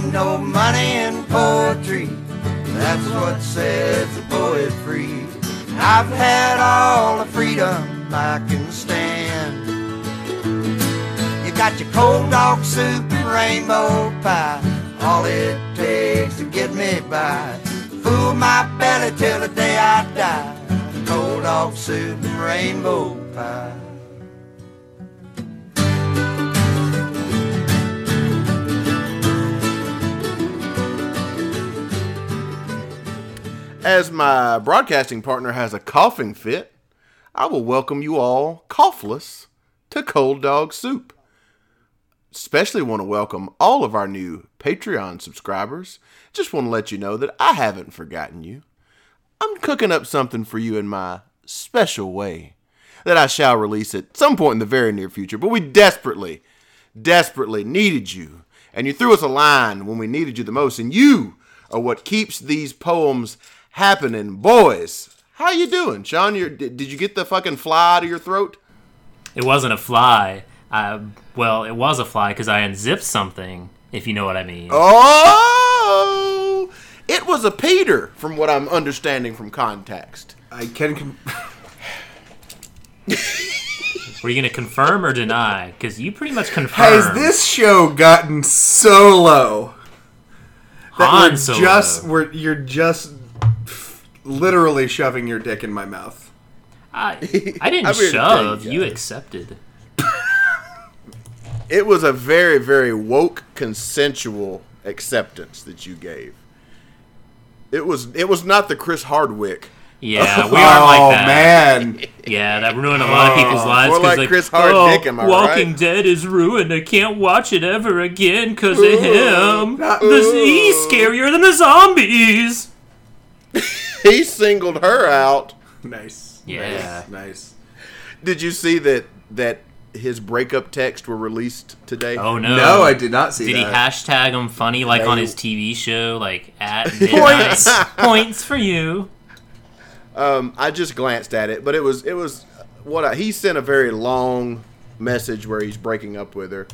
ain't no money in poetry. That's what sets a poet free. I've had all the freedom I can stand. You got your cold dog soup and rainbow pie. All it takes to get me by. Fool my belly till the day I die. Cold dog soup and rainbow pie. As my broadcasting partner has a coughing fit, I will welcome you all, coughless, to Cold Dog Soup. Especially want to welcome all of our new Patreon subscribers. Just want to let you know that I haven't forgotten you. I'm cooking up something for you in my special way that I shall release at some point in the very near future. But we desperately, desperately needed you. And you threw us a line when we needed you the most. And you are what keeps these poems happening. Boys, how you doing? Sean, you did, did you get the fucking fly out of your throat? It wasn't a fly. Uh, well, it was a fly because I unzipped something, if you know what I mean. Oh! It was a Peter, from what I'm understanding from context. I can. Con- Were you going to confirm or deny? Because you pretty much confirmed. Has this show gotten so low that Han we're Solo. just we're you're just literally shoving your dick in my mouth? I, I didn't I'm here to you shove. You accepted. It was a very, very woke, consensual acceptance that you gave. It was. It was not the Chris Hardwick. Yeah, we oh aren't like oh, that. man, Yeah, that ruined a lot of people's oh. lives. more 'cause, like Chris Hard oh, am I Walking right?" Dead is ruined. I can't watch it ever again because of him. not- The, he's scarier than the zombies. He singled her out. nice. Yeah. nice, nice. Did you see that? That his breakup text were released today. Oh no! No, I did not see that. Did he hashtag him funny like on his TV show, like at points Points for you. Um, I just glanced at it, but it was it was what I, he sent a very long message where he's breaking up with her,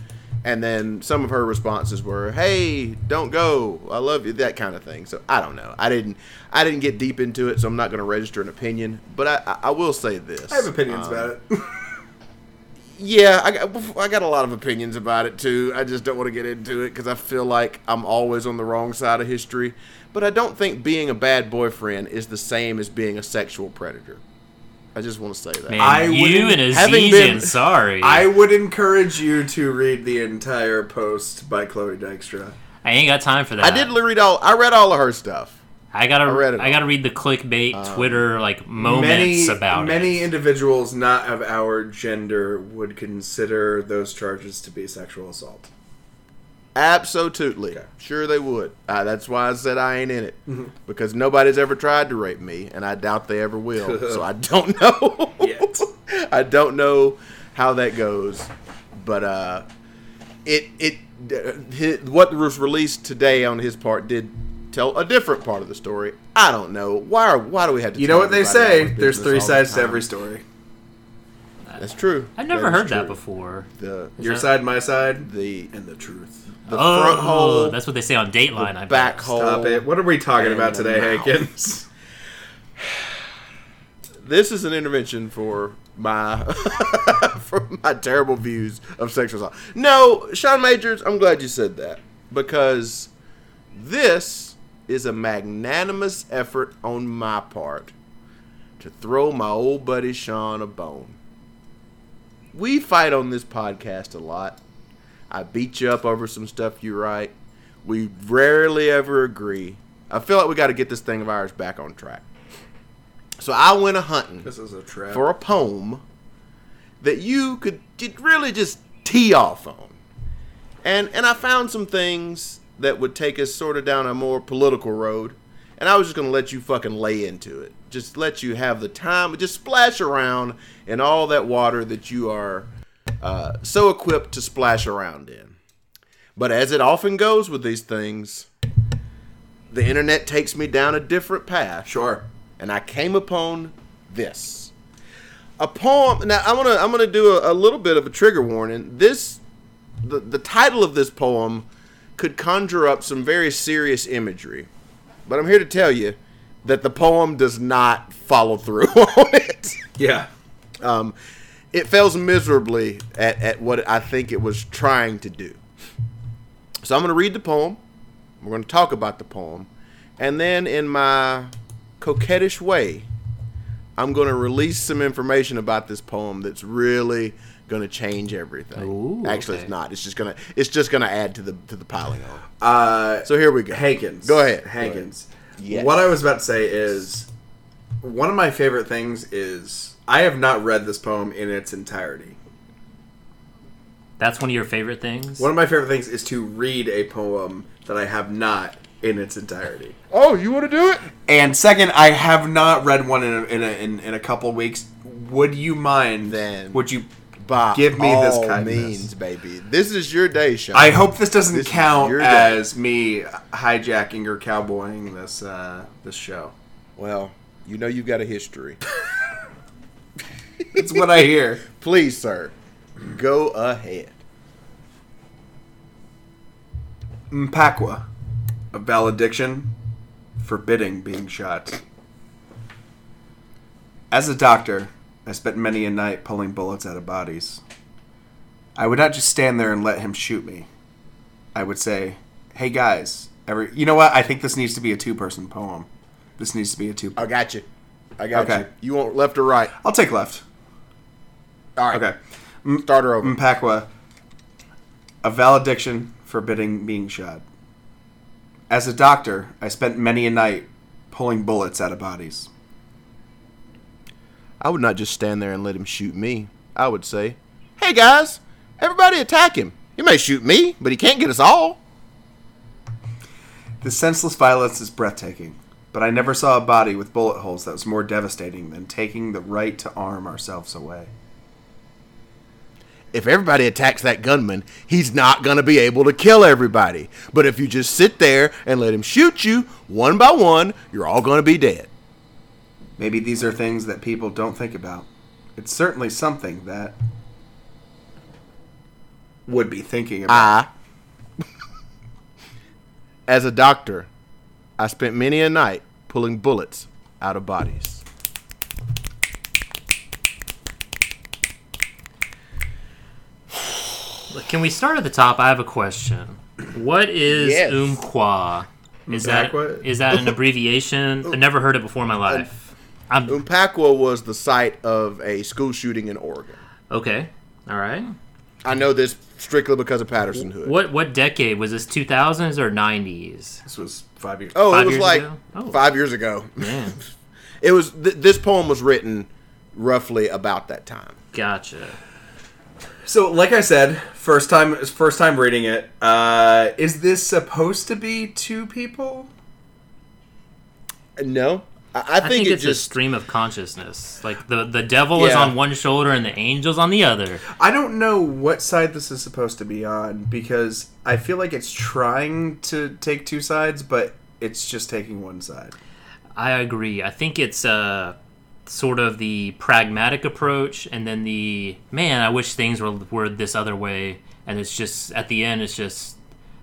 and then some of her responses were, "Hey, don't go, I love you," that kind of thing. So I don't know. I didn't I didn't get deep into it, so I'm not going to register an opinion. But I, I, will say this: I have opinions Um, about it. Yeah, I got, I got a lot of opinions about it too. I just don't want to get into it because I feel like I'm always on the wrong side of history. But I don't think being a bad boyfriend is the same as being a sexual predator. I just want to say that. Man, I you wouldn't- and having Aziz been- Ansari. I would encourage you to read the entire post by Chloe Dykstra. I ain't got time for that. I did read all. I read all of her stuff. I gotta. I I, read it all. gotta read the clickbait um, Twitter like moments many about many it. individuals not of our gender would consider those charges to be sexual assault. Absolutely, Okay. sure they would. Uh, that's why I said I ain't in it Mm-hmm. because nobody's ever tried to rape me, and I doubt they ever will. so I don't know. Yet. I don't know how that goes, but uh, it it uh, what was released today on his part did tell a different part of the story. I don't know why. Are, why do we have to? You know what they say? There's three all the sides to every story. That's true. I've never That is heard that before. The Your that- side, my side, the and the truth. the oh, front hole, that's what they say on Dateline. I back bet. hole. Stop it. What are we talking about today. Hankins? this is an intervention for my for my terrible views of sexual assault. No, Sean Majors, I'm glad you said that because this is a magnanimous effort on my part to throw my old buddy Sean a bone. We fight on this podcast a lot. I beat you up over some stuff you write. We rarely ever agree. I feel like we got to get this thing of ours back on track. So I went a hunting This is a trap. for a poem that you could really just tee off on. And and I found some things that would take us sort of down a more political road. And I was just to let you fucking lay into it. Just let you have the time, just splash around in all that water that you are uh, so equipped to splash around in. But as it often goes with these things, the internet takes me down a different path sure. and I came upon this. A poem. Now I'm gonna I'm gonna do a, a little bit of a trigger warning. This the the title of this poem could conjure up some very serious imagery. But I'm here to tell you that the poem does not follow through on it. Yeah. Um, it fails miserably at, at what I think it was trying to do. So I'm going to read the poem. We're going to talk about the poem. And then, in my coquettish way, I'm going to release some information about this poem that's really going to change everything. Ooh, Actually, okay. it's not. It's just going to it's just going to add to the to the piling on. Uh, So here we go. Hankins. Go ahead. Hankins. Yes. What I was about to say is one of my favorite things is I have not read this poem in its entirety. That's one of your favorite things. One of my favorite things is to read a poem that I have not in its entirety. Oh, you want to do it? And second, I have not read one in a, in a, in, in a couple weeks. Would you mind Then- Would you? By Give me this all kindness. means, baby. This is your day, Sean. I hope this doesn't This count as me hijacking or cowboying this uh, this show. Well, you know you've got a history. It's what I hear. Please, sir, go ahead. Mpakwa, a valediction forbidding being shot. As a doctor, I spent many a night pulling bullets out of bodies. I would not just stand there and let him shoot me. I would say, "Hey guys, ever you know what? I think this needs to be a two-person poem. This needs to be a two. I got you. I got Okay. you. You want left or right? I'll take left. All right. Okay. Start her over. Mpakwa, a valediction forbidding being shot. As a doctor, I spent many a night pulling bullets out of bodies. I would not just stand there and let him shoot me. I would say, "Hey guys, everybody attack him. He may shoot me, but he can't get us all." The senseless violence is breathtaking, but I never saw a body with bullet holes that was more devastating than taking the right to arm ourselves away. If everybody attacks that gunman, he's not going to be able to kill everybody. But if you just sit there and let him shoot you one by one, you're all going to be dead. Maybe these are things that people don't think about. It's certainly something that would be thinking about. I, as a doctor, I spent many a night pulling bullets out of bodies. Can we start at the top? I have a question. What is Yes. Umqua? Is that Umpqua? that an abbreviation? I never heard it before in my um, life. I'm Umpqua was the site of a school shooting in Oregon. okay. All right. I know this strictly because of Patterson Hood. What what decade was this? Two thousands or nineties? This was five years. Oh, Five it was like? Oh. five years ago. Man, It was th- this poem was written roughly about that time. gotcha. So, like I said, first time first time reading it. Uh, is this supposed to be two people? No, I, I, I think, think, it it's a just stream of consciousness. Like the the devil is on one shoulder and the angels on the other. I don't know what side this is supposed to be on because I feel like it's trying to take two sides, but it's just taking one side. I agree. I think it's uh, sort of the pragmatic approach, and then the man. I wish things were were this other way, and it's just at the end. It's just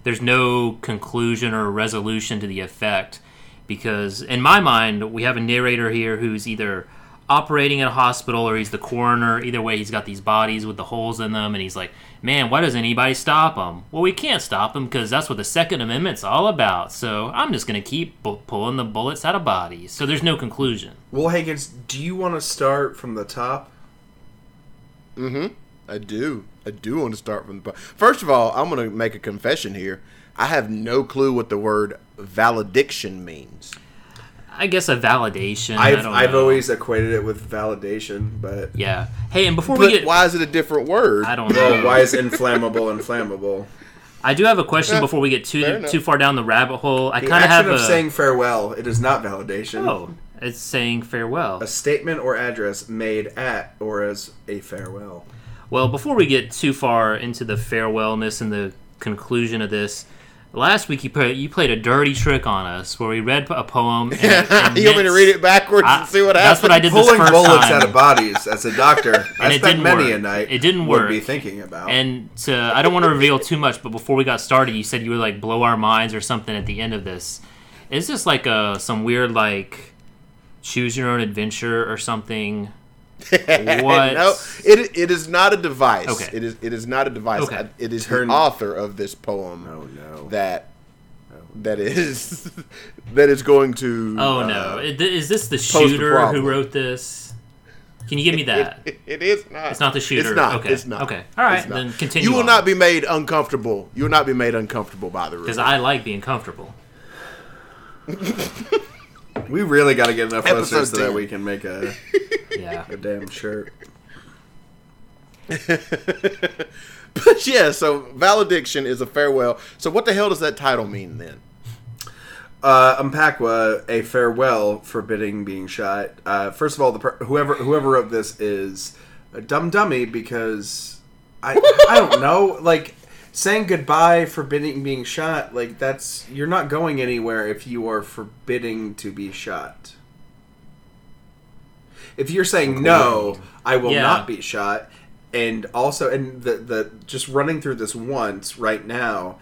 there's no conclusion or resolution to the effect because in my mind we have a narrator here who's either operating at a hospital or he's the coroner either way he's got these bodies with the holes in them and he's like man why doesn't anybody stop him? well we can't stop him because that's what the second amendment's all about so i'm just going to keep bu- pulling the bullets out of bodies so there's no conclusion Well, Higgins, do you want to start from the top? Mm hmm. I do. I do want to start from the bo- First of all, I'm going to make a confession here. I have no clue what the word valediction means. I guess a validation I I've don't I've know. always equated it with validation, but yeah hey and before But we get why is it a different word? i don't know well, why is inflammable inflammable? i do have a question before we get too too far down the rabbit hole i The kind of have of a saying farewell. It is not validation. oh it's saying farewell A statement or address made at or as a farewell. Well, before we get too far into the farewellness and the conclusion of this, Last week you put you played a dirty trick on us where we read a poem. And, and you want me to read it backwards I- and see what happens? that's happens? what I did this Pulling first bullets time. out of bodies as a doctor, I it spent didn't many work. a night. It didn't would work. be thinking about. And to, I don't want to reveal too much, but before we got started, you said you would like blow our minds or something at the end of this. Is this like a some weird like choose your own adventure or something? What? no, it, it is not a device. Okay. It is it is not a device. Okay. I- It is Turn- the author of this poem oh no! that that is that is going to. Oh uh, no! Is this the shooter who wrote this? Can you give me that? It, it is not. It's not the shooter. It's not. Okay. It's not. Okay. All right, then continue You will on. not be made uncomfortable. You will not be made uncomfortable by the rules. Because. I like being comfortable. we really got to get enough Episode listeners so that we can make a, Yeah. a damn shirt. But yeah, so valediction is a farewell. So what the hell does that title mean then? Uh, Umpqua, a farewell forbidding being shot. Uh, first of all, the per- whoever whoever wrote this is a dumb dummy because I I don't know like saying goodbye forbidding being shot like that's you're not going anywhere if you are forbidding to be shot. If you're saying no, I will Yeah. not be shot, and also and the the just running through this once right now,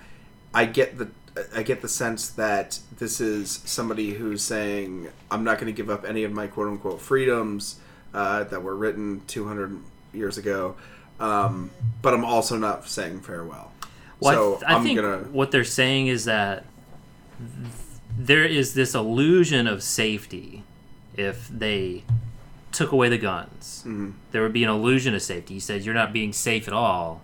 I get the I get the sense that this is somebody who's saying I'm not going to give up any of my quote unquote freedoms uh, that were written 200 years ago, um, but I'm also not saying farewell. Well, so I, th- I I'm think gonna what they're saying is that there is this illusion of safety if they took away the guns. Mm-hmm. There would be an illusion of safety. He said, "You're not being safe at all."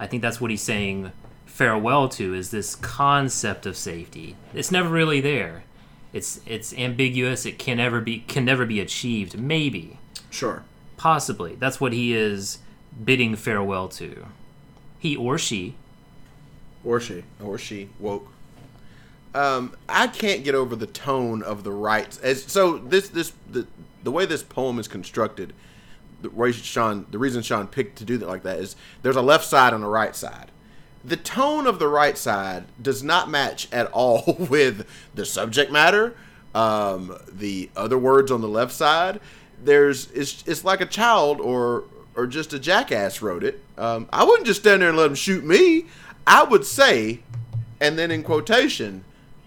I think that's what he's saying farewell to is this concept of safety. It's never really there. It's it's ambiguous. It can never be can never be achieved. Maybe, sure. possibly. That's what he is bidding farewell to. He or she. Or she. or she woke. Um, I can't get over the tone of the rights. As so, this this the the way this poem is constructed, the way Sean the reason Sean picked to do that like that is there's a left side and a right side. The tone of the right side does not match at all with the subject matter, um, the other words on the left side. There's it's it's like a child or or just a jackass wrote it. Um, I wouldn't just stand there and let him shoot me. I would say, and then in quotation,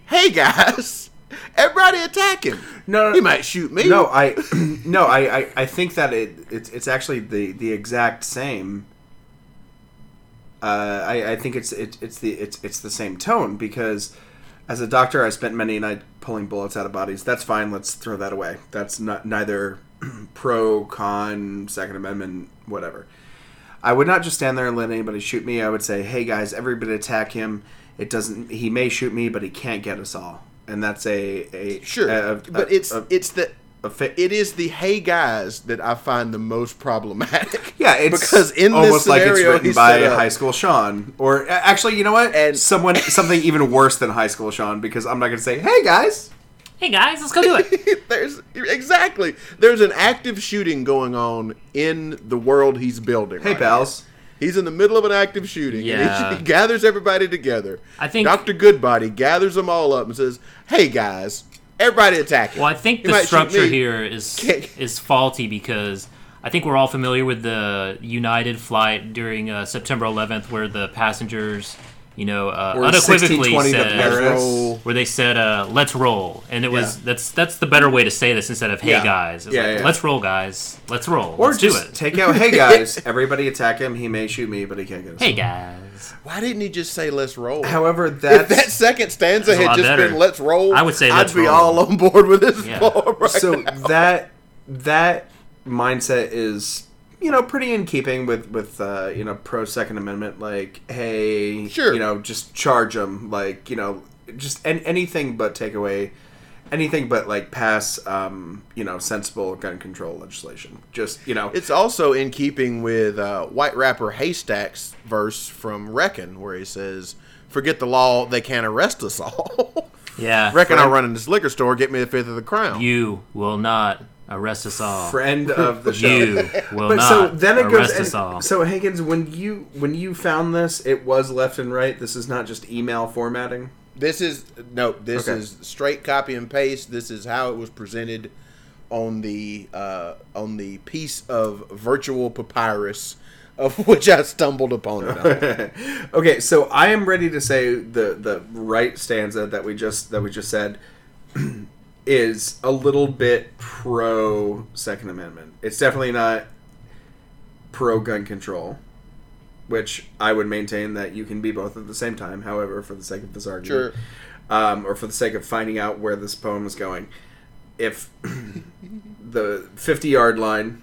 "Hey guys, everybody attack him. No, no, he might shoot me. No, I no, I, I, I think that it it's it's actually the the exact same. Uh, I, I think it's it, it's the it's it's the same tone because as a doctor I spent many nights pulling bullets out of bodies. That's fine. Let's throw that away. That's not neither pro con Second Amendment whatever. I would not just stand there and let anybody shoot me. I would say, "Hey guys, everybody attack him. It doesn't. He may shoot me, but he can't get us all." And that's a a sure, a- a- but it's it's the it is the hey guys that I find the most problematic. Yeah, it's because in almost this like it's scenario, written by High School Sean, or actually, you know what? And- someone something even worse than High School Sean, because I'm not going to say, "Hey guys." Hey guys, let's go do it. there's exactly there's an active shooting going on in the world he's building. Hey right pals. now. He's in the middle of an active shooting. and Yeah. he, he gathers everybody together. I think- Doctor Goodbody gathers them all up and says, "Hey guys, everybody attack him." Well, I think He the structure here is is faulty because I think we're all familiar with the United flight during uh, September 11th, where the passengers, you know, uh, unequivocally 1620 said, where they said, uh, "Let's roll," and it was Yeah. that's that's the better way to say this instead of "Hey Yeah. guys." Yeah, like, yeah. Let's roll, guys. Let's roll. Or Let's just do it. take out, "Hey guys, everybody attack him. He may shoot me, but he can't get us." hey guys. Why didn't he just say "Let's roll"? However, if that's that second stanza had just better. been "Let's roll," I would say I'd "Let's be roll." all on board with this Yeah. right so now. that that mindset is you know pretty in keeping with with uh, you know pro Second Amendment. Like, hey, Sure. you know, just charge them. Like, you know, just an, anything but take away. Anything but like pass, um, you know, sensible gun control legislation. Just you know, It's also in keeping with uh, White Rapper Haystak's verse from Reckon, where he says, "Forget the law; they can't arrest us all." Yeah. Reckon I'll run in this liquor store, get me the fifth of the crown. You will not arrest us all. friend of the show. You will but not so then it arrest and- us all. so Higgins, when you when you found this, it was left and right. This is not just email formatting. This is no. This Okay. is straight copy and paste. This is how it was presented on the uh, on the piece of virtual papyrus of which I stumbled upon it. okay, so I am ready to say the the right stanza that we just that we just said is a little bit pro Second Amendment. It's definitely not pro gun control, which I would maintain that you can be both at the same time. However, for the sake of this argument, Sure. um, or for the sake of finding out where this poem is going, if the fifty yard line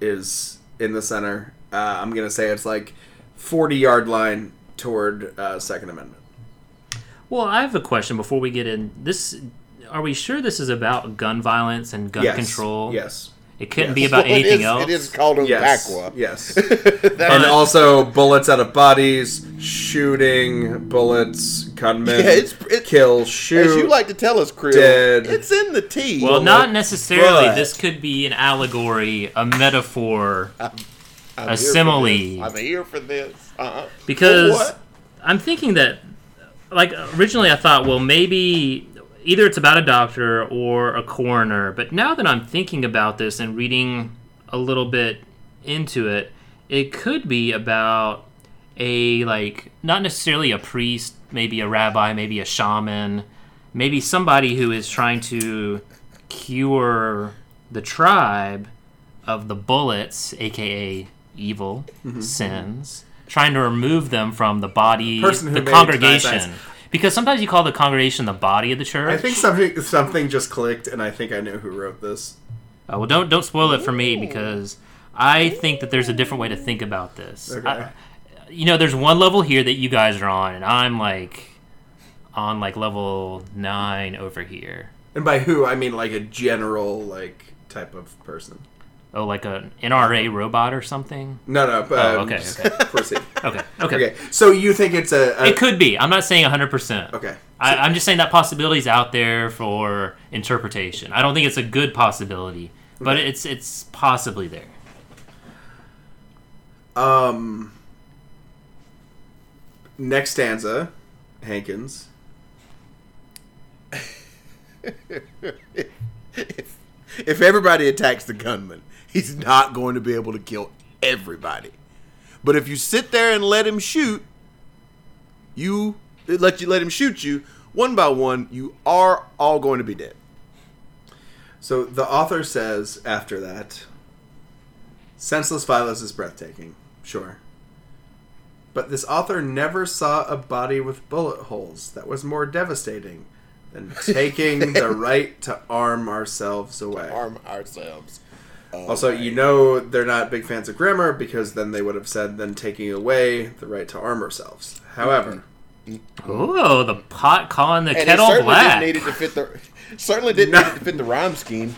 is in the center, uh, I'm gonna say it's like forty yard line toward uh, Second Amendment. Well, I have a question before we get in. This are we sure this is about gun violence and gun yes. control? Yes. It couldn't Yes. be about Well, anything is- else. It is called Yes. Umpqua. Yes. That- and also bullets out of bodies, shooting, bullets, gunmen, Yeah, it's- it- kill, shoot. as you like to tell us, Creel, Dead. it's in the T. Well, not necessarily. but- This could be an allegory, a metaphor, I'm a here for simile. I'm here for this. Uh-uh. because what? I'm thinking that, like, originally I thought, well, maybe either it's about a doctor or a coroner, but now that I'm thinking about this and reading a little bit into it, it could be about a, like, not necessarily a priest, maybe a rabbi, maybe a shaman, maybe somebody who is trying to cure the tribe of the bullets, aka evil sins, trying to remove them from the body, who the congregation. Tonight's- Because sometimes you call the congregation the body of the church. I think something something just clicked, and I think I know who wrote this. Uh, well, don't don't spoil it for me because I think that there's a different way to think about this. Okay. I- you know, there's one level here that you guys are on, and I'm like on like level nine over here. And by who, I mean like a general like type of person. Oh, like an NRA robot or something. No, no. Oh, um, okay, okay. Proceed. Okay, okay. Okay, so you think it's a, a It could be. I'm not saying 100. percent okay? I, I'm just saying that possibility's out there for interpretation. I don't think it's a good possibility, but Okay. it's it's possibly there. Um. Next stanza, Hankins. if, if everybody attacks the gunman, he's not going to be able to kill everybody. But if you sit there and let him shoot, you let you let him shoot you one by one, you are all going to be dead. So the author says after that, senseless violence is breathtaking. Sure. But this author never saw a body with bullet holes that was more devastating than taking the right to arm ourselves away. Arm ourselves. Also, you know they're not big fans of grammar because then they would have said then taking away the right to arm ourselves. However, Oh, the pot calling the And it kettle certainly black. didn't need to fit the certainly didn't need to fit the rhyme scheme.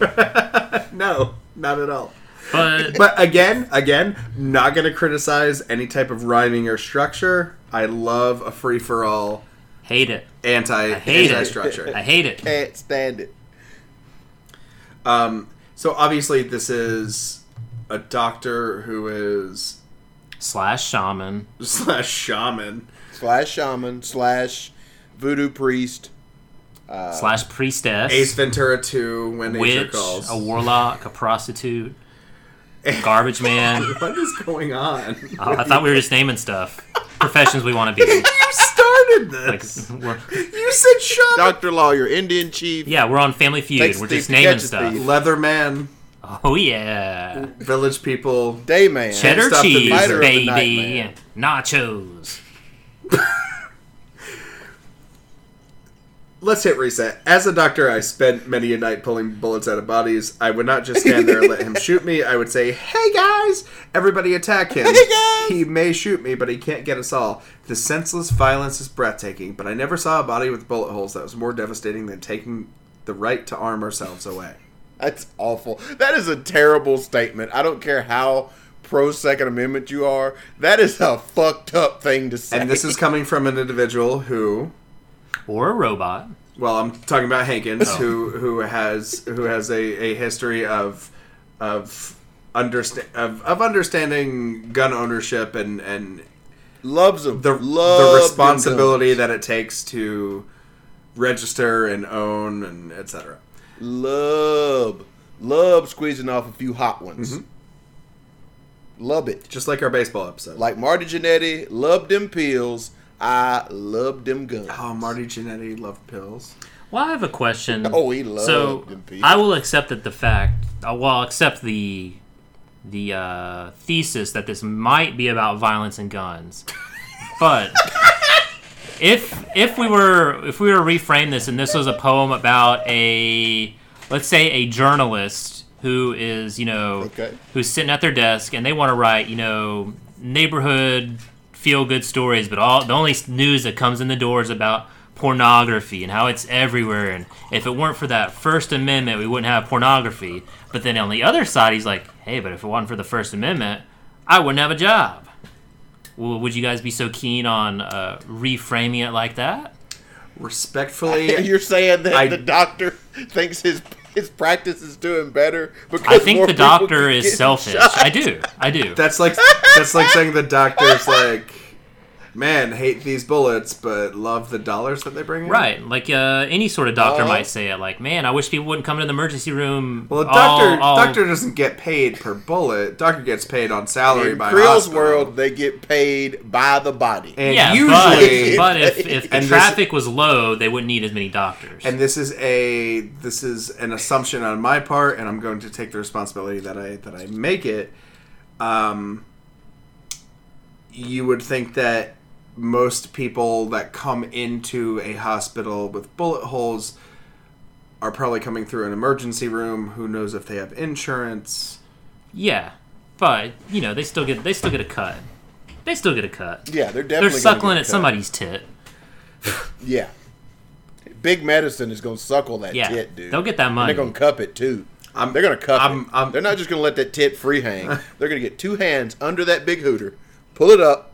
no, not at all. But But again, again, not going to criticize any type of rhyming or structure. I love a free for all hate it. anti hate it. anti structure. I hate it. Can't stand it. Um, so obviously this is a doctor who is Slash shaman. slash shaman. Slash shaman slash voodoo priest. Uh, slash priestess. Ace Ventura 2 when nature witch. calls. A warlock. A prostitute. Garbage man. what is going on? I thought we were just naming stuff. Professions we want to be. you started Like, this. we're, you said shaman. Doctor Lawyer, Indian Chief. yeah, we're on Family Feud. Takes we're the just naming catches stuff. thief. Leatherman, Oh yeah. village people. Dayman. Cheddar stop the cheese, Fighter of the baby. Nightman. Nachos. Let's hit reset. As a doctor, I spent many a night pulling bullets out of bodies. I would not just stand there and let him shoot me. I would say, "Hey guys, everybody attack him. Hey, guys!" He may shoot me, but he can't get us all. The senseless violence is breathtaking, but I never saw a body with bullet holes that was more devastating than taking the right to arm ourselves away." That's awful. That is a terrible statement. I don't care how pro Second Amendment you are. That is a fucked up thing to say. And this is coming from an individual who Or a robot. Well, I'm talking about Hankins, who who has who has a, a history of of understand of, of understanding gun ownership and and Loves them. the Love the them responsibility that it takes to register and own and etc. Love. Love squeezing off a few hot ones. Mm-hmm. Love it. Just like our baseball episode. Like Marty Jannetty, loved them pills. I loved them guns. oh, Marty Jannetty loved pills. Well, I have a question. Oh, he loved So them people. I will accept that the fact. uh, Well, I'll accept the the uh, thesis that this might be about violence and guns, but if if we were if we were to reframe this and this was a poem about a let's say a journalist who is you know Okay. who's sitting at their desk and they want to write you know neighborhood feel good stories but all the only news that comes in the door is about pornography and how it's everywhere. And if it weren't for that first amendment we wouldn't have pornography. But then on the other side he's like hey but if it wasn't for the first amendment i wouldn't have a job. Well, would you guys be so keen on uh, reframing it like that? Respectfully, You're saying that I- the doctor thinks his his practice is doing better because i think more the doctor is selfish. shot? i do. I do. That's like that's like saying the doctor's like, man, hate these bullets, but love the dollars that they bring in. Right, like uh, any sort of doctor Uh, might say it. Like, man, I wish people wouldn't come to the emergency room. Well, a all- doctor all- doctor doesn't get paid per bullet. Doctor gets paid on salary In by Creel's hospital. world, they get paid by the body. and yeah, usually, but, but if, if the And this- traffic was low, they wouldn't need as many doctors. and this is a this is an assumption on my part, and I'm going to take the responsibility that I that I make it. Um, you would think that most people that come into a hospital with bullet holes are probably coming through an emergency room. Who knows if they have insurance? yeah, but you know, they still get they still get a cut. They still get a cut. Yeah, they're definitely They're suckling get at cut. somebody's tit. Yeah, big medicine is gonna suckle that Yeah, tit, dude. they'll get that And money. they're gonna cup it too. I'm- they're gonna cup I'm- it. I'm- they're not just gonna let that tit free hang. they're gonna get two hands under that big hooter, pull it up,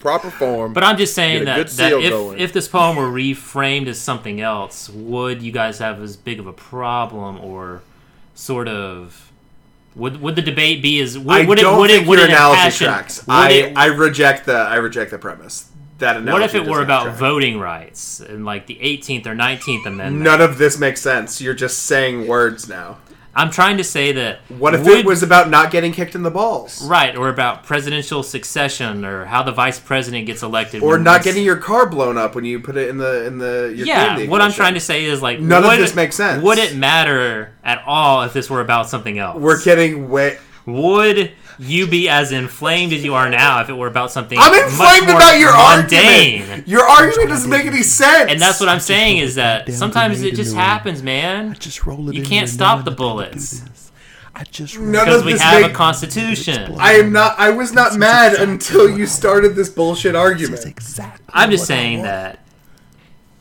proper form. But I'm just saying that, that if, going. if this poem were reframed as something else, would you guys have as big of a problem or sort of would would the debate be as would, I would don't it would think it would your it analogy impassion- tracks. I, it- I reject the I reject the premise. That analogy what if it were about track. voting rights and like the 18th or 19th amendment? None of this makes sense. You're just saying words now. I'm trying to say that What if would- it was about not getting kicked in the balls? right or about presidential succession or how the vice president gets elected Or not getting your car blown up when you put it in the in the your yeah, what I'm trying to say is like None of this it- makes sense. Would it matter at all if this were about something else? We're getting way. Would you be as inflamed as you are now if it were about something? I'm much inflamed more about your mundane? argument. Your argument doesn't make any sense. And that's what I'm saying is that sometimes it just in the room. happens, man. Just roll it You can't here, stop the that I can do bullets. I just None Because of we this have make- a constitution. I am not. I was not mad until you started this bullshit argument. is exactly I'm just saying that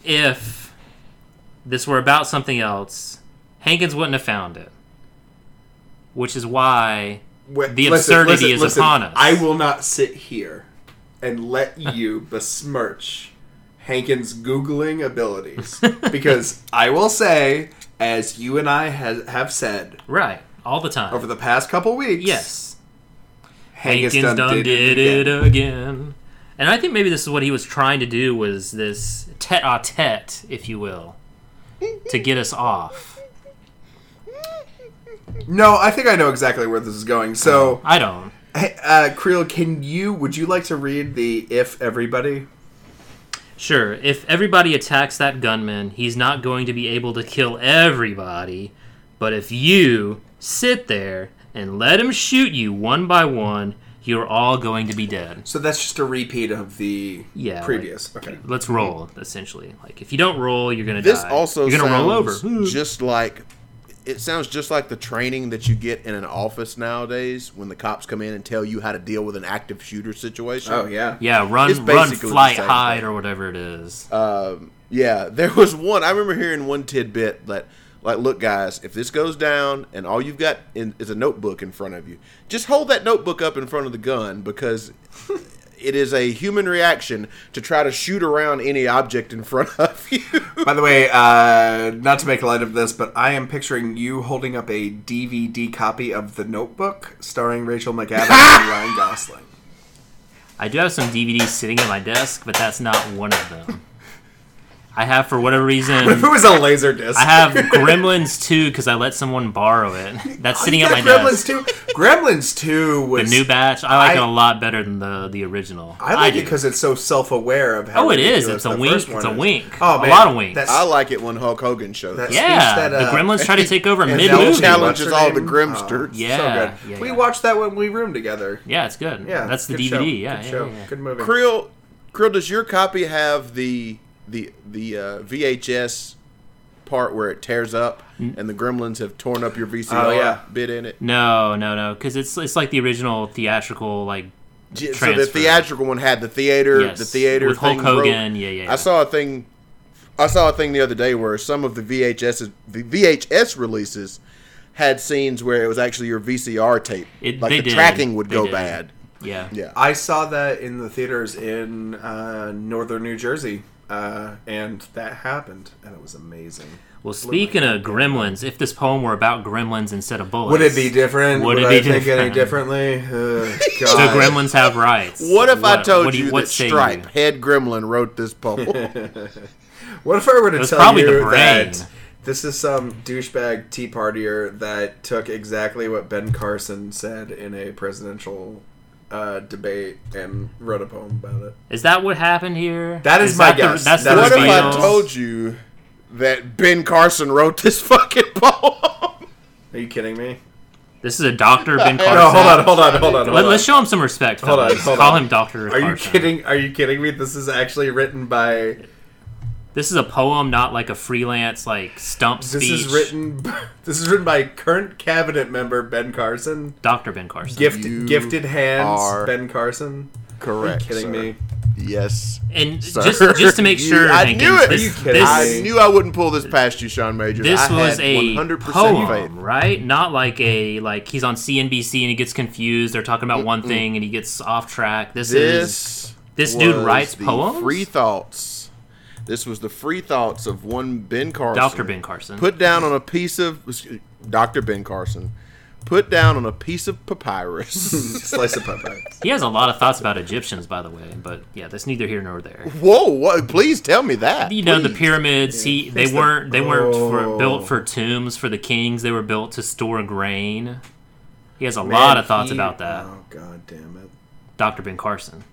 if this were about something else, Hankins wouldn't have found it. Which is why Wait, The absurdity is upon us. I will not sit here and let you besmirch Hankins' googling abilities because I will say, as you and I has, have said right all the time. over the past couple weeks, yes, Hankins, Hankins done, done, did, did, again. it again. And I think maybe this is what he was trying to do was this tete-a-tete, if you will, to get us off. No, I think I know exactly where this is going. So, I don't. hey, uh, Creel, can you? Would you like to read the "If Everybody"? Sure, if everybody attacks that gunman, he's not going to be able to kill everybody. But if you sit there and let him shoot you one by one, you're all going to be dead. So that's just a repeat of the Yeah, previous. okay. Let's roll, essentially. Like, if you don't roll, you're going to This die. also you're gonna roll over. just like it sounds just like the training that you get in an office nowadays when the cops come in and tell you how to deal with an active shooter situation. Oh yeah. Yeah, run, It's run, basically the flight, hide, thing. or whatever it is. Um, yeah, there was one. I remember hearing one tidbit that, like, look, guys, if this goes down and all you've got in, is a notebook in front of you, just hold that notebook up in front of the gun because it is a human reaction to try to shoot around any object in front of you. By the way, uh, not to make light of this, but I am picturing you holding up a DVD copy of The Notebook, starring Rachel McAdams and Ryan Gosling. I do have some DVDs sitting at my desk, but that's not one of them. I have, for whatever reason, If it was a laser disc, I have Gremlins 2 because I let someone borrow it. That's sitting You at my got Gremlins desk. two. Gremlins two The new batch, I like I- it a lot better than the the original. I like do. it because it's so self-aware of how. Oh, it is. It's a wink. It's a wink. Oh man. A lot of winks. That's, I like it when Hulk Hogan shows That- up. yeah, speech that, the uh, Gremlins try to take over and mid movie. Challenge- what's her challenges all the name? Grimsters. Oh, Yeah, so good. yeah, we yeah. watched that when we roomed together. Yeah, it's good. Yeah, that's the DVD. show. Yeah, good yeah, show. good movie. Krill, Krill, does your copy have the the the uh, VHS part where it tears up and the Gremlins have torn up your VCR Oh, yeah. bit in it? No, no, no, because it's it's like the original theatrical like J- So the theatrical one had the theater, Yes, the theater with Hulk. Hogan. Yeah, yeah, yeah. I saw a thing. I saw a thing the other day where some of the VHS the VHS releases had scenes where it was actually your VCR tape. It- like they the did. tracking would They go did. bad. Yeah. Yeah. I saw that in the theaters in uh, northern New Jersey, uh, and that happened, and it was amazing. Well, speaking of Gremlins, if this poem were about Gremlins instead of bullets, Would it be different? Would Would, it I be think any differently? Uh, Do Gremlins have rights? What if I told what do you, what that Stripe, you? head gremlin, wrote this poem? What if I were to tell probably the you brain. that this is some douchebag Tea Partier that took exactly what Ben Carson said in a presidential uh, debate and wrote a poem about it? Is that what happened here? That is my the- guess. that's That the what is if I told you that Ben Carson wrote this fucking poem? Are you kidding me? This is a Doctor Ben Carson. No, hold on, hold on, hold on. Hold Let, on. us show him some respect. Hold on, fellas. hold Call on. him Doctor. Are you kidding? Are you kidding me? This is actually written by. This is a poem, not like a freelance like stump This speech. is written. This is written by current cabinet member Ben Carson. Doctor Ben Carson. Gift, gifted hands are Ben Carson. Correct. Are you kidding sir. me? Yes. and Sir. just just to make You- sure, I Hankins, knew it. This, Are you kidding this, I knew I wouldn't pull this past you, Sean Majors. this I was had a 100% poem, faith. right? Not like a like he's on CNBC and he gets confused. They're talking about one thing and he gets off track. This, is This this dude writes the poems. Free thoughts. This was the free thoughts of one Ben Carson. Doctor Ben Carson. Put down on a piece of Doctor Ben Carson. Put down on a piece of papyrus. Slice of papaya. he has a lot of thoughts about Egyptians, by the way. But yeah, that's neither here nor there. Whoa! What, please tell me that. you know the please. pyramids he they Fix weren't they weren't for, Oh. built for tombs for the kings they were built to store grain he has a lot of thoughts he- about that Oh god damn it! dr ben carson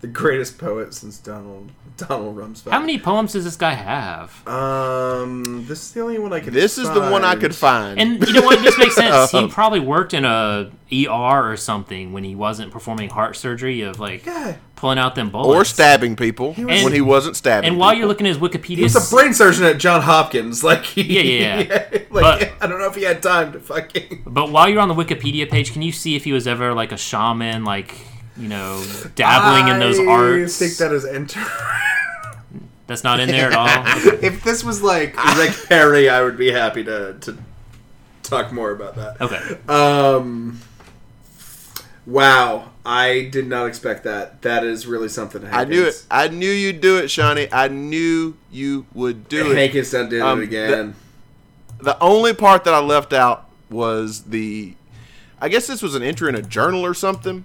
The greatest poet since Donald Donald Rumsfeld. how many poems does this guy have Um, this is the only one I could. This is the one I could find. and you know what this makes sense he Um. probably worked in a er or something when he wasn't performing heart surgery of like Yeah, pulling out them bullets or stabbing people was- when he wasn't stabbing. and while people. you're looking at his wikipedia he was a brain surgeon at John Hopkins. Like, he, Yeah, yeah, yeah. like, But- I don't know if he had time to fucking. but while you're on the wikipedia page can you see if he was ever like a shaman like you know dabbling in those I arts think that is enter. that's not in there at all if this was like Rick Perry, I would be happy to to talk more about that. okay Um. Wow, I did not expect that. That is really something. I knew it. I knew you'd do it, Shawnee. I knew you would do it. Hankins done did Um, it again. The only part that I left out was the. I guess this was an entry in a journal or something.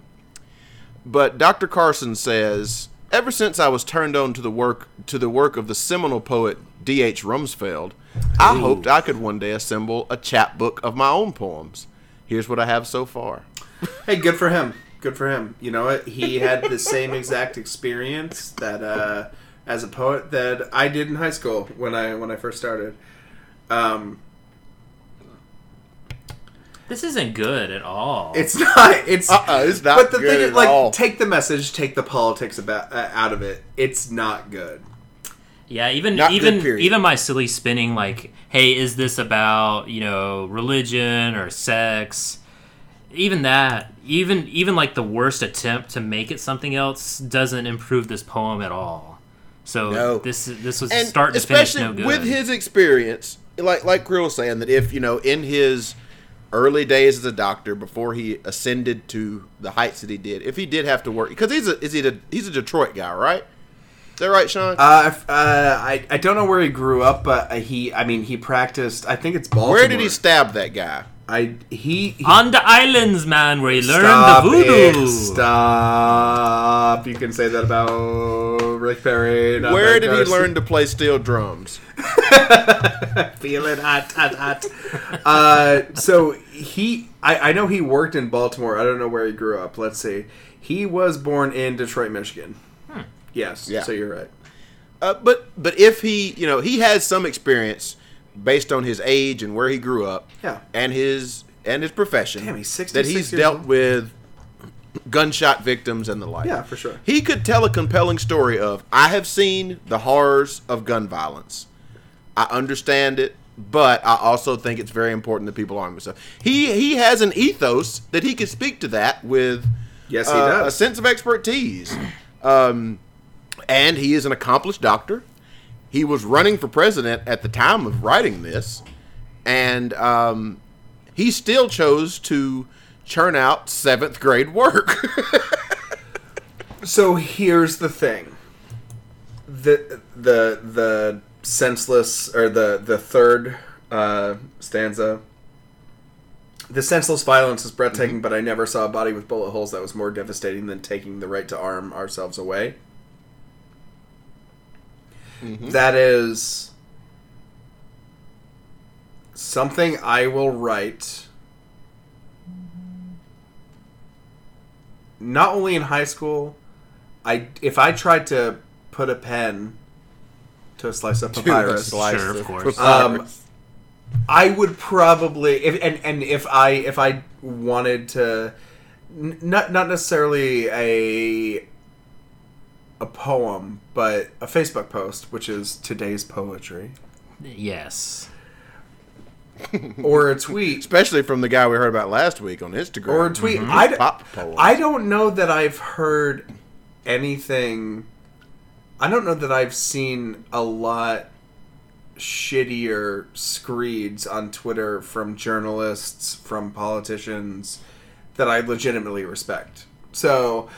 But Dr. Carson says, ever since I was turned on to the work to the work of the seminal poet D.H. Rumsfeld, I hoped I could one day assemble a chapbook of my own poems. Here's what I have so far. Hey, good for him. Good for him. You know what? He had the same exact experience that uh, as a poet that I did in high school when I when I first started. Um, This isn't good at all. it's not. It's Uh-uh, it's not But the good thing is, like, all. take the message, take the politics about uh, out of it. It's not good. yeah, even Not even period. even my silly spinning like, hey, is this about, you know, religion or sex? Even that, even even like the worst attempt to make it something else doesn't improve this poem at all. So No. this this was and start to finish especially no good. with his experience, like like Krill was saying that if you know in his early days as a doctor before he ascended to the heights that he did, if he did have to work because he's a is he a, he's a Detroit guy, right? Is that right, Sean? Uh, uh, I I don't know where he grew up, but uh, he I mean he practiced. I think it's Baltimore. Where did he stab that guy? I he, he On the islands, man, where he learned Stop the voodoo. it. Stop. You can say that about Rick Perry. not Where Ben did he learn to play steel drums? Feeling hot, hot, hot. uh, so he, I, I know he worked in Baltimore. I don't know where he grew up. Let's see. He was born in Detroit, Michigan. Yes. Yeah. So you're right. Uh, but but if he you know he has some experience based on his age and where he grew up, Yeah. and his and his profession, Damn, he's that he's years dealt old. with gunshot victims and the like. Yeah, for sure. He could tell a compelling story of I have seen the horrors of gun violence. I understand it, but I also think it's very important that people arm themselves. He he has an ethos that he can speak to that with Yes, he uh, does. a sense of expertise. Um, and he is an accomplished doctor. He was running for president at the time of writing this, and um, he still chose to churn out seventh grade work. So here's the thing. The the the senseless or the the third uh, stanza. The senseless violence is breathtaking, but I never saw a body with bullet holes that was more devastating than taking the right to arm ourselves away. That is something I will write not only in high school I if I tried to put a pen to slice of papyrus, slice Sure, of of course. um, I would probably if and, and if I if I wanted to n- not not necessarily a a poem, but a Facebook post, which is today's poetry, Yes. or a tweet, Especially from the guy we heard about last week on Instagram. or a tweet. I, d- Pop poems. I don't know that I've heard anything. I don't know that I've seen a lot shittier screeds on Twitter from journalists, from politicians that I legitimately respect. So,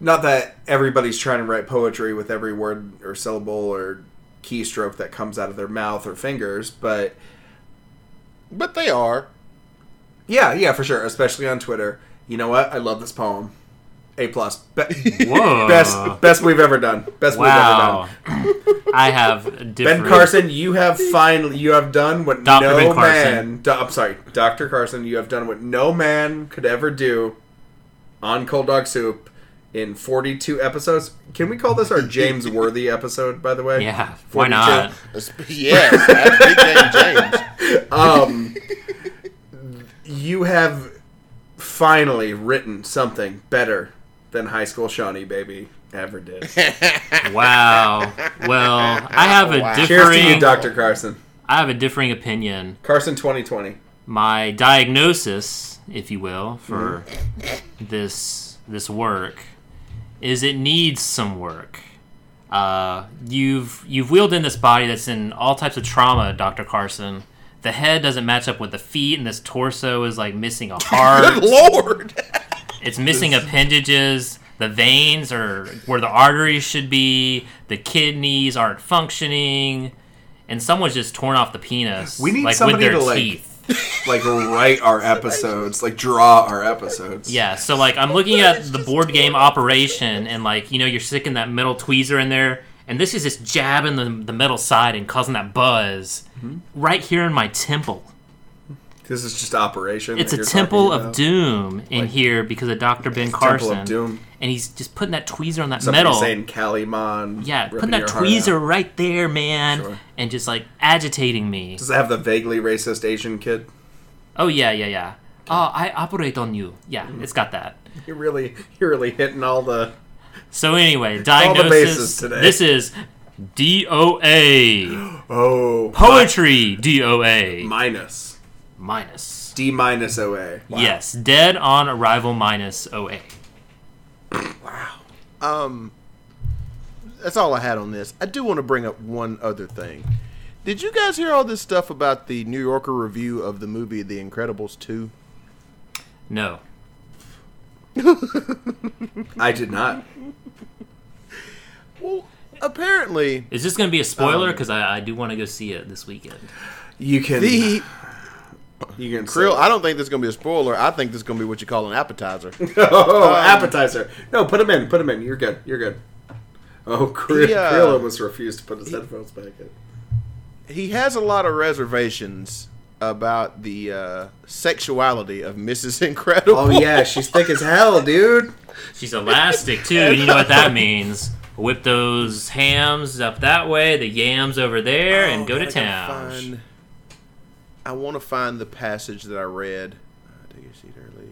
not that everybody's trying to write poetry with every word or syllable or keystroke that comes out of their mouth or fingers, but but they are. yeah, yeah, for sure, especially on Twitter. You know what? I love this poem. A plus. Be- best best we've ever done. Best Wow. we've ever done. I have different. Ben Carson, you have finally you have done what Dr. no Ben man. Do, I'm sorry, Doctor Carson. You have done what no man could ever do on Cold Dog Soup in 42 episodes. Can we call this our James Worthy episode? By the way, Yeah. Why not? Yes, Big Game James. Um, you have finally written something better than High School Shawnee, baby, ever did. Wow. Well, I have a Wow. Cheers to you, Doctor Carson. I have a differing opinion. Carson 2020. My diagnosis, if you will, for this this work is it needs some work. Uh, you've you've wheeled in this body that's in all types of trauma, Doctor Carson. The head doesn't match up with the feet, and this torso is like missing a heart. Good lord. It's missing appendages. The veins are where the arteries should be. The kidneys aren't functioning, and someone's just torn off the penis. We need like somebody with their to, like- teeth. Like write our episodes, like draw our episodes. Yeah, so like I'm looking at the board game operation, and like you know you're sticking that metal tweezer in there, and this is just jabbing the the metal side and causing that buzz Mm-hmm. right here in my temple. This is just operation. It's a temple of doom in here because of Dr. Ben Temple Carson, of Doom. and he's just putting that tweezer on that Somebody metal. saying Calimon. Yeah, putting that tweezer right there, man, Sure. and just like agitating me. Does it have the vaguely racist Asian kid? Oh yeah, yeah, yeah. Oh, I operate on you. Yeah, Mm-hmm. it's got that. You're really, you're really hitting all the. So anyway, diagnosis. This is DOA. Oh, Poetry DOA. minus Minus. D minus OA. Wow. Yes, dead on arrival minus OA. Wow. Um, that's all I had on this. I do want to bring up one other thing. Did you guys hear all this stuff about the New Yorker review of the movie The Incredibles 2? No. I did not. Well, apparently Is this going to be a spoiler? Um, Because I, I do want to go see it this weekend. You can. the You can Krill, say- I don't think this is gonna be a spoiler. I think this is gonna be what you call an appetizer. oh, appetizer. No, put him in. Put him in. You're good. You're good. Oh, Krill, He, uh, Krill almost refused to put his headphones back in. he has a lot of reservations about the uh, sexuality of Mrs. Incredible. Oh yeah, she's thick as hell, dude. She's elastic too. You know what that means? Whip those hams up that way, the yams over there, and Oh, go to God, I gotta town. I want to find the passage that I read. Uh, take your seat early.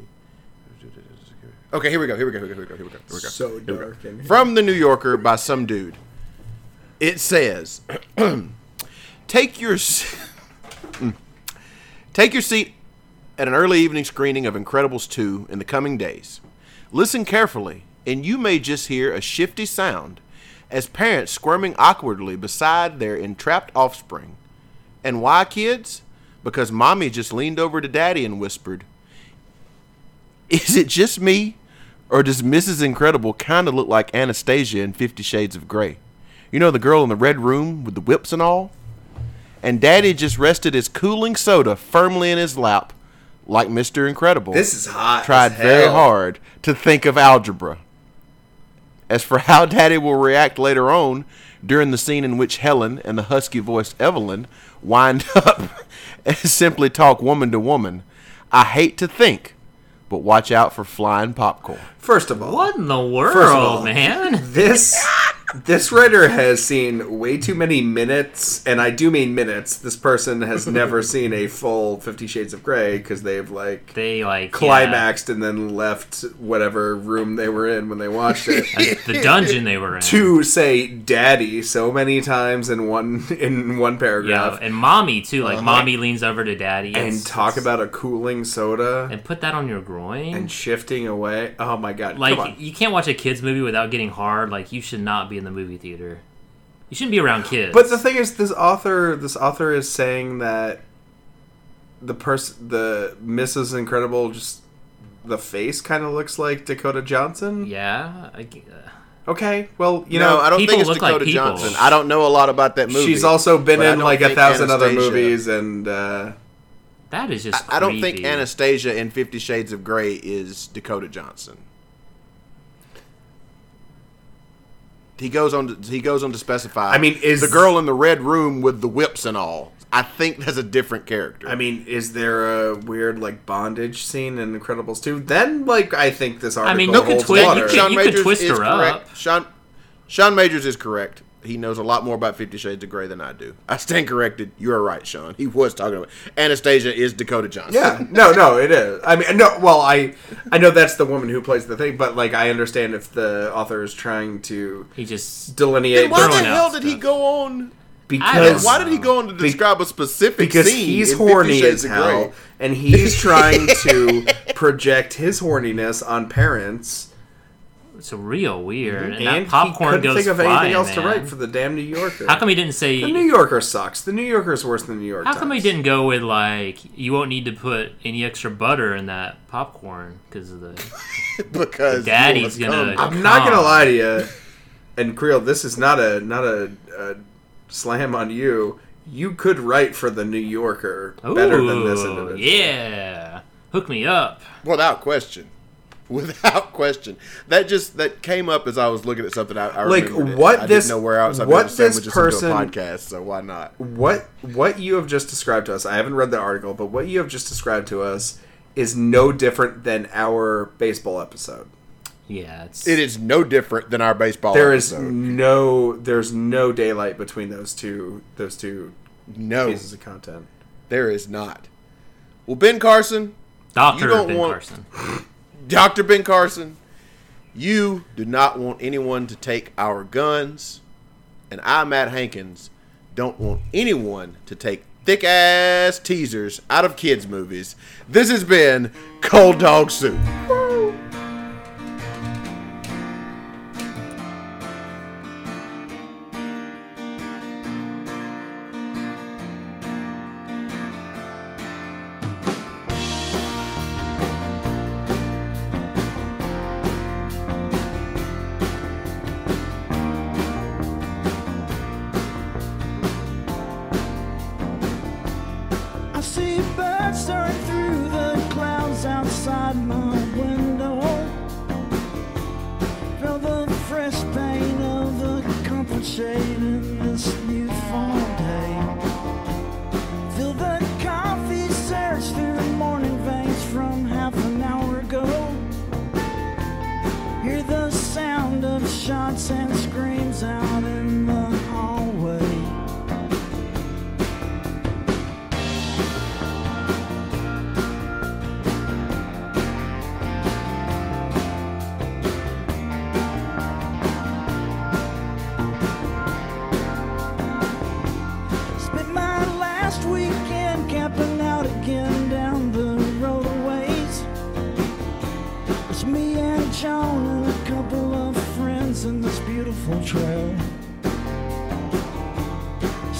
Okay, here we go. Here we go. Here we go. Here we go. Here we go. Here we go. So Here we go. dark. From the New Yorker by some dude. It says, "Take your s- Mm. take your seat at an early evening screening of Incredibles 2 in the coming days. Listen carefully, and you may just hear a shifty sound as parents squirming awkwardly beside their entrapped offspring. And why, kids? Because mommy just leaned over to daddy and whispered, Is it just me? Or does Mrs. Incredible kind of look like Anastasia in Fifty Shades of Grey? You know, the girl in the red room with the whips and all? And daddy just rested his cooling soda firmly in his lap, like Mr. Incredible This is hot. tried very hard to think of algebra. As for how Daddy will react later on during the scene in which Helen and the husky voiced Evelyn wind up simply talk woman to woman, I hate to think, but watch out for flying popcorn. First of all, What in the world, all- man? this this writer has seen way too many minutes, and I do mean minutes. This person has never seen a full Fifty Shades of Grey because they've like They like climaxed and then left whatever room they were in when they watched it. yeah, uh, the dungeon they were in. to say "daddy" so many times in one in one paragraph, yeah, paragraph, and mommy too. Like uh-huh. mommy leans over to daddy and talk about a cooling soda and put that on your groin. And shifting away. Oh my god! like Come on. you can't watch a kids movie without getting hard. Like you should not be in the movie theater. You shouldn't be around kids. But the thing is, this author, this author is saying that the person, the Mrs. Incredible, just the face kind of looks like Dakota Johnson. yeah, I, g- uh, Okay, well, you no, know, I don't think it's look like Dakota. Johnson. I don't know a lot about that movie. she's also been but in like a think thousand other movies, and uh, that is just. I don't think. Anastasia in Fifty Shades of Grey is Dakota Johnson. He goes on. To, he goes on to specify. I mean, is- the girl in the red room with the whips and all? I think that's a different character. I mean, is there a weird like bondage scene in Incredibles 2? Then, like, I think this article mean, you could holds twist- you water. could- Sean could Majors twist is her up. correct. Sean Sean Majors is correct. He knows a lot more about Fifty Shades of Grey than I do. I stand corrected. You are right, Sean. He was talking about Anastasia is Dakota Johnson. Yeah, no, no, it is. I mean, no. Well, I, I know that's the woman who plays the thing, but like, I understand if the author is trying to he just delineate Then why the hell did he go on? because Why did he go on to describe a specific because scene he's in horny as hell, and he's trying to project his horniness on parents. It's real weird. And, And that he popcorn couldn't goes think of flying, anything else to write for the damn New Yorker. How come he didn't say? the New Yorker sucks. The New Yorker is worse than the New York. How come he didn't go with like you won't need to put any extra butter in that popcorn because of the because Daddy's gonna-. I'm not gonna lie to you. And Creel, this is not a not a, a slam on you. You could write for the New Yorker better than this individual. Yeah, hook me up. without question. Without question, that just that came up as I was looking at something. I, I Like, remembered it. what I this- didn't know where else I what what this this person- a podcast, so why not? What what you have just described to us, I haven't read the article, but what you have just described to us is no different than our baseball episode. Yeah, it's It is no different than our baseball. There is episode. no there's no daylight between those two those two no, pieces of content. there is not. Well, Ben Carson, Doctor you don't Ben want- Carson. Doctor Ben Carson, you do not want anyone to take our guns, and I, Matt Hankins, don't want anyone to take thick ass teasers out of kids' movies. This has been Cold Dog Soup.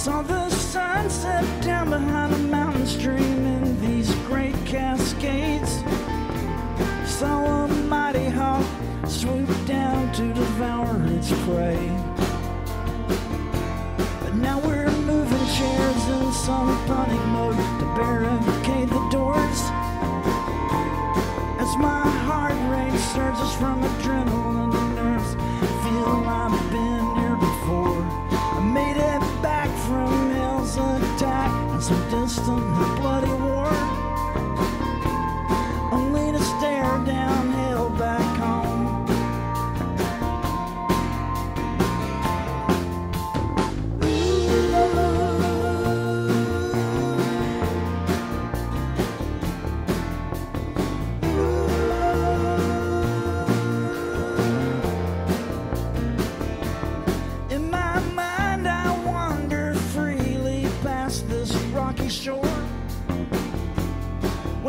Saw the sunset down behind a mountain stream in these great cascades. Saw a mighty hawk swoop down to devour its prey. But now we're moving chairs in some panic mode to barricade the doors. As my heart rate surges from adrenaline some distant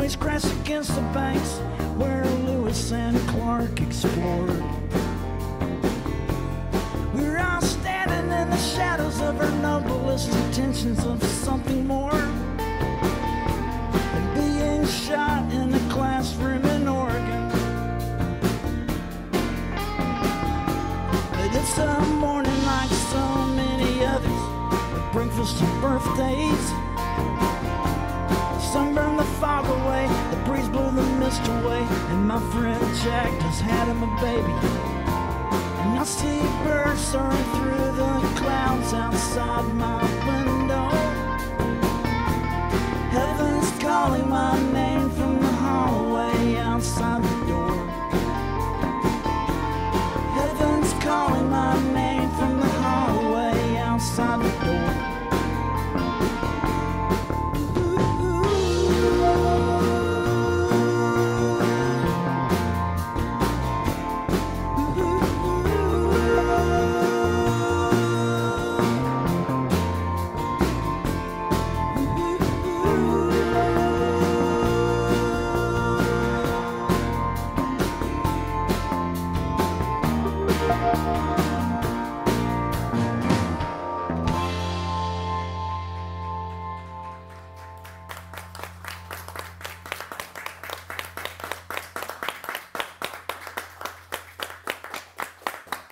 Waves crash against the banks where Lewis and Clark explored. We're all standing in the shadows of our noblest intentions of something more than being shot in a classroom in Oregon. But it's a morning like so many others with breakfast and birthdays sun burned the fog away, the breeze blew the mist away, and my friend Jack just had him a baby. And I see birds soaring through the clouds outside my window. Heaven's calling my name.